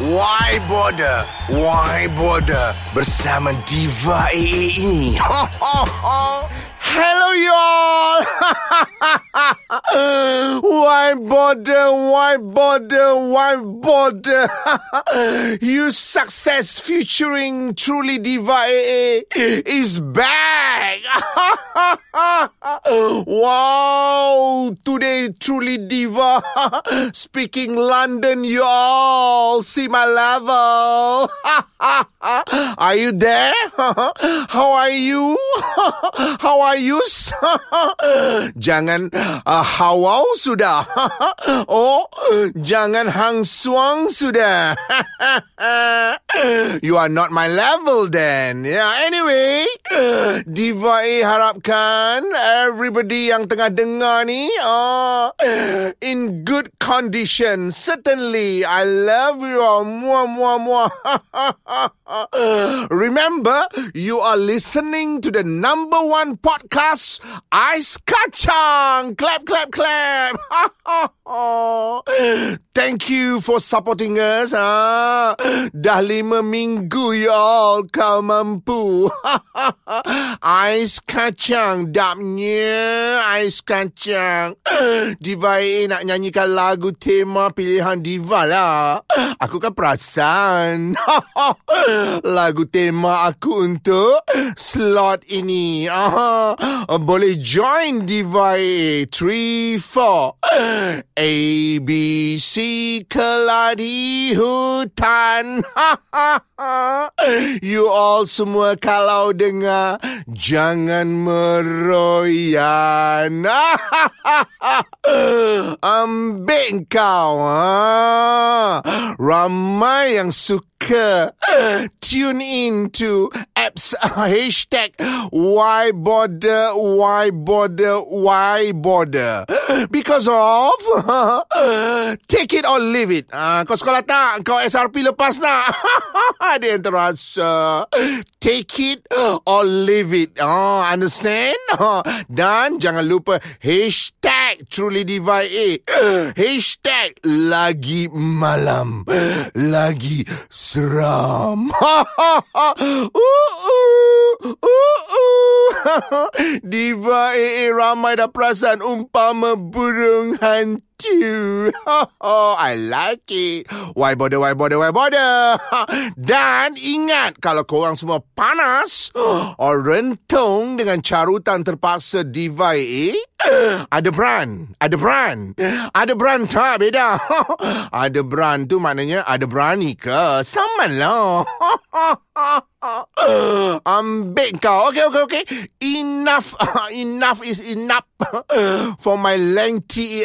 Why Border? Why Border? Bersama Diva AA ini. Ho, ho, ho. Hello y'all. why bother? Why bother? Why bother? you success featuring Truly Diva AA is back. wow, today Truly Diva speaking London y'all. See my level. are you there? How are you? How are you? jangan uh, hawau sudah. oh, jangan hang suang sudah. you are not my level then. Yeah, anyway, Diva A everybody yang tengah dengar ni uh, in good condition. Certainly, I love you all. Muah, muah, muah. Remember, you are listening to the number one podcast, Ice Kacang. Clap, clap, clap. Thank you for supporting us. Ah, dah lima minggu, y'all. Kau mampu. Ais kacang. Dapnya ais kacang. Diva A nak nyanyikan lagu tema pilihan Diva lah. Aku kan perasan. lagu tema aku untuk slot ini. Aha. Boleh join Diva. 3, 4. A, B, C, keladi hutan. you all semua kalau dengar, jangan meroyan. Ambil kau. Ha? Ramai yang suka tune in to apps hashtag why bother why bother why bother because of take it or leave it. Uh, kau sekolah tak? Kau SRP lepas tak? Ada yang terasa. Take it or leave it. Oh, understand? Dan jangan lupa hashtag truly diva A. Hashtag lagi malam. Lagi seram. Diva AA ramai dah perasan umpama burung hantu. I like it. Why bother, why bother, why bother? Dan ingat kalau korang semua panas or rentung dengan carutan terpaksa Diva AA, ada brand, ada brand. Ada brand tak beda. ada brand tu maknanya ada berani ke? Sama lah. Ambil kau. Okay, okay, okay. Enough. enough is enough for my lengthy,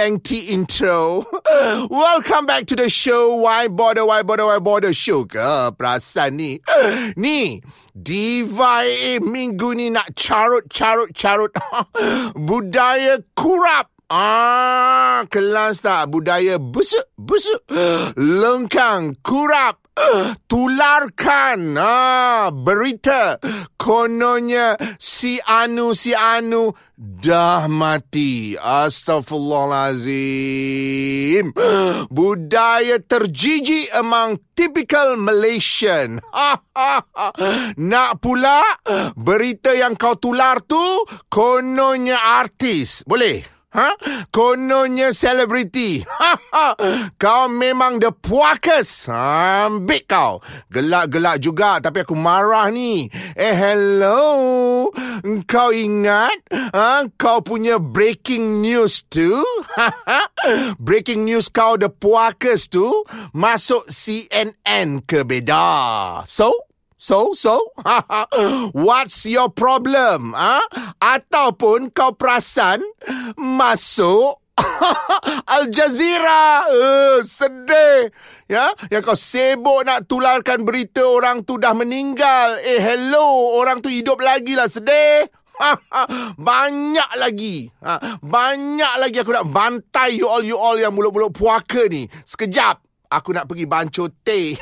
lengthy intro. Welcome back to the show. Why bother, why bother, why bother? Ke perasan ni? Ni, Diva A minggu ni nak carut, carut, carut. Budaya kurap. Ah, kelas tak budaya busuk, busuk. Lengkang, kurap. Tularkan ah, berita kononnya si Anu si Anu dah mati. Astaghfirullahalazim. Budaya terjijik among typical Malaysian. Nak pula berita yang kau tular tu kononnya artis. Boleh? Ha? Kononnya selebriti. Ha, ha. Kau memang the puakas. Ambil kau. Gelak-gelak juga tapi aku marah ni. Eh hello. Kau ingat ha? kau punya breaking news tu? breaking news kau the puakas tu masuk CNN ke beda. So, So, so, what's your problem? Ha? Ataupun kau perasan masuk Al Jazeera. Uh, sedih. Ya, yang kau sibuk nak tularkan berita orang tu dah meninggal. Eh, hello, orang tu hidup lagi lah. Sedih. banyak lagi. Ha, banyak lagi aku nak bantai you all, you all yang mulut-mulut puaka ni. Sekejap. Aku nak pergi banco teh.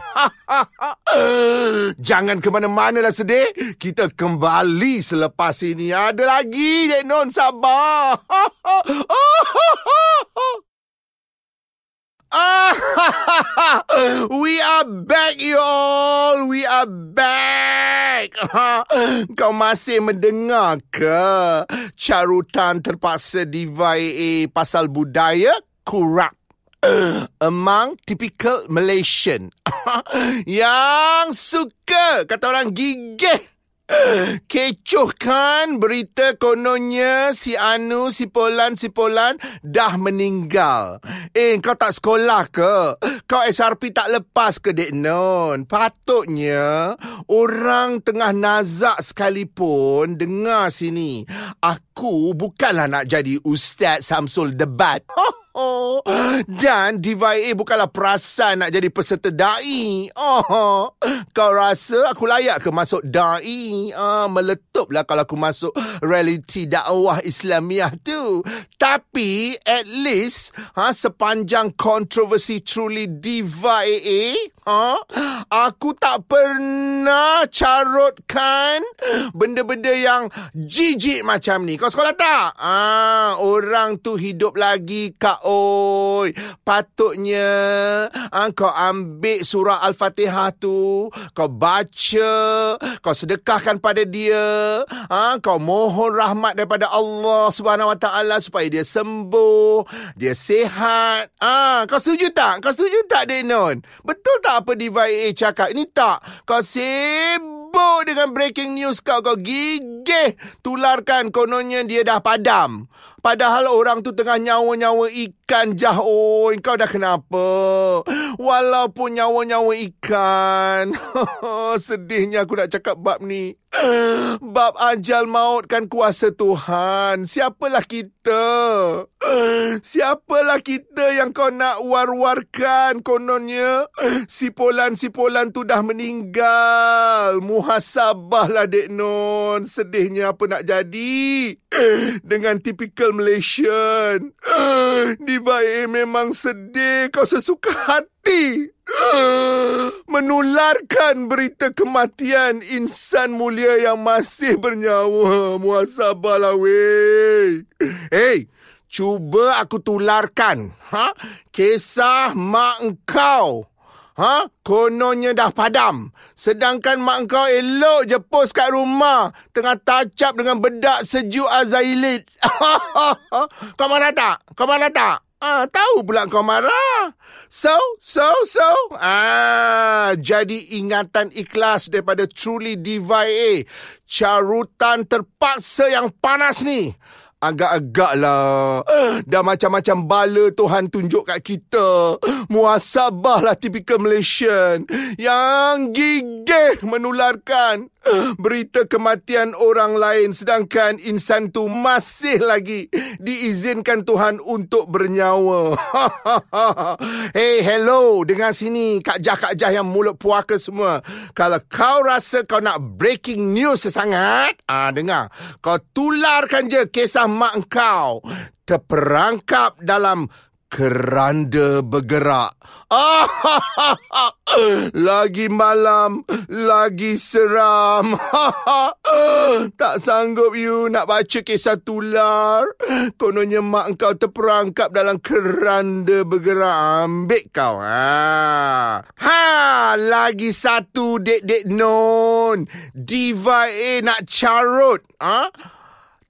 Jangan ke mana-mana lah sedih. Kita kembali selepas ini. Ada lagi, Dek Non. Sabar. We are back, y'all. We are back. Kau masih mendengar ke carutan terpaksa di pasal budaya kurap? Among typical Malaysian Yang suka Kata orang gigih Kecoh kan berita kononnya si Anu, si Polan, si Polan dah meninggal. Eh, kau tak sekolah ke? Kau SRP tak lepas ke, Dek Non? Patutnya orang tengah nazak sekalipun dengar sini. Aku bukanlah nak jadi Ustaz Samsul Debat. Oh, dan Diva A bukanlah perasan nak jadi peserta da'i. Oh, kau rasa aku layak ke masuk da'i? Ah, meletuplah kalau aku masuk reality dakwah Islamiah tu. Tapi at least ha, sepanjang kontroversi truly Diva AA, ha, aku tak pernah carutkan benda-benda yang jijik macam ni. Kau sekolah tak? Ah, orang tu hidup lagi kak oi. Patutnya ha, kau ambil surah Al-Fatihah tu, kau baca, kau sedekahkan pada dia, ha, kau mohon rahmat daripada Allah Subhanahu Wa Taala supaya dia sembuh, dia sihat. Ah, kau setuju tak? Kau setuju tak Denon? Betul tak apa Diva cakap? Ini tak. Kau sibuk dengan breaking news kau. Kau gigih tularkan kononnya dia dah padam. Padahal orang tu tengah nyawa-nyawa ikan jah. Oh, kau dah kenapa? Walaupun nyawa-nyawa ikan. Sedihnya aku nak cakap bab ni. Bab ajal maut kan kuasa Tuhan. Siapalah kita? Siapalah kita yang kau nak war-warkan kononnya? Si Polan-si Polan tu dah meninggal. Muhasabahlah Dek Non. Sedihnya apa nak jadi? Dengan tipikal Malaysian. Diva A memang sedih. Kau sesuka hati. Menularkan berita kematian insan mulia yang masih bernyawa. Muhasabahlah weh. Hey, cuba aku tularkan. Ha? Kisah mak engkau. Ha? Kononnya dah padam. Sedangkan mak kau elok je post kat rumah. Tengah tacap dengan bedak sejuk azailit. kau marah tak? Kau marah tak? Ah, tahu pula kau marah. So, so, so. Ah, jadi ingatan ikhlas daripada Truly DVA. Carutan terpaksa yang panas ni. Agak-agak lah. Dah macam-macam bala Tuhan tunjuk kat kita. Muasabah lah tipikal Malaysian. Yang gigih menularkan berita kematian orang lain. Sedangkan insan tu masih lagi diizinkan Tuhan untuk bernyawa. hey, hello. Dengar sini. Kak Jah-Kak Jah yang mulut puaka semua. Kalau kau rasa kau nak breaking news sesangat. Ah, dengar. Kau tularkan je kisah mak kau terperangkap dalam keranda bergerak. lagi malam, lagi seram. tak sanggup you nak baca kisah tular. Kononnya mak kau terperangkap dalam keranda bergerak. Ambil kau. Ha, ha lagi satu dek-dek non. Diva A nak carut. Ha?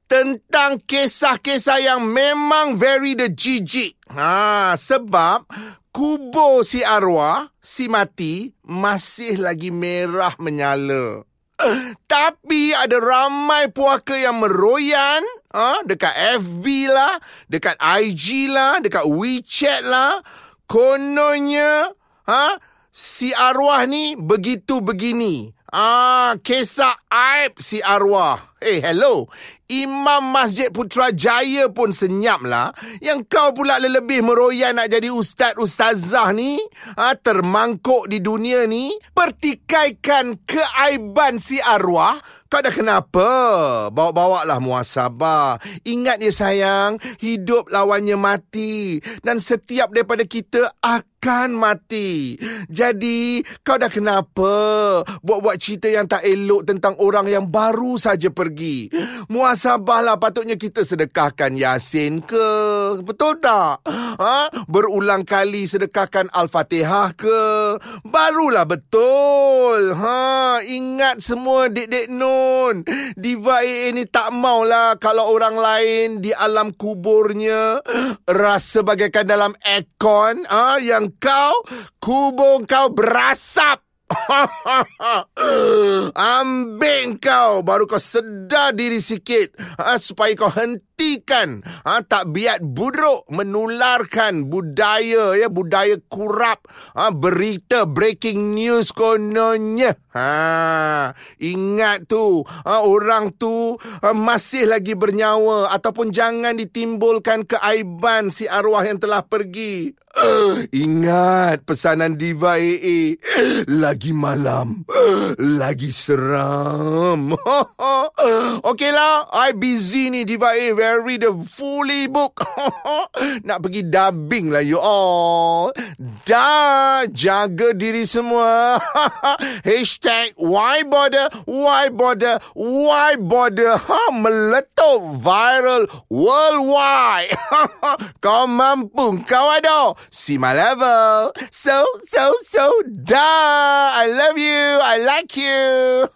Tentang kisah-kisah yang memang very the jijik. Ha, sebab kubur si arwah, si mati, masih lagi merah menyala. Tapi ada ramai puaka yang meroyan ha, dekat FB lah, dekat IG lah, dekat WeChat lah. Kononnya ha, si arwah ni begitu begini. Ah, kisah aib si arwah. Eh, hey, hello. Imam Masjid Putrajaya pun senyap lah. Yang kau pula lebih meroyan nak jadi ustaz-ustazah ni. Ha, termangkuk di dunia ni. Pertikaikan keaiban si arwah. Kau dah kenapa? Bawa-bawa lah muasabah. Ingat ya sayang, hidup lawannya mati. Dan setiap daripada kita akan mati. Jadi, kau dah kenapa? Buat-buat cerita yang tak elok tentang orang yang baru saja pergi. Muasabah sabar-sabarlah patutnya kita sedekahkan Yasin ke? Betul tak? Ha? Berulang kali sedekahkan Al-Fatihah ke? Barulah betul. Ha, ingat semua Dek-Dek Nun. Diva AA ni tak maulah kalau orang lain di alam kuburnya rasa bagaikan dalam aircon ha, yang kau kubur kau berasap. Ambil kau baru kau sedar diri sikit ha, supaya kau hentikan ha, tak biat buruk menularkan budaya ya budaya kurap ha, berita breaking news kononnya ha ingat tu ha, orang tu ha, masih lagi bernyawa ataupun jangan ditimbulkan keaiban si arwah yang telah pergi Uh, ingat pesanan Diva AA. Lagi malam. Lagi seram. Okeylah. I busy ni Diva AA. Very the fully book. Nak pergi dubbing lah you all. Dah. Jaga diri semua. Hashtag why bother? Why bother? Why bother? Ha, meletup viral worldwide. kau mampu. Kau ada see my level. So, so, so, duh. I love you. I like you.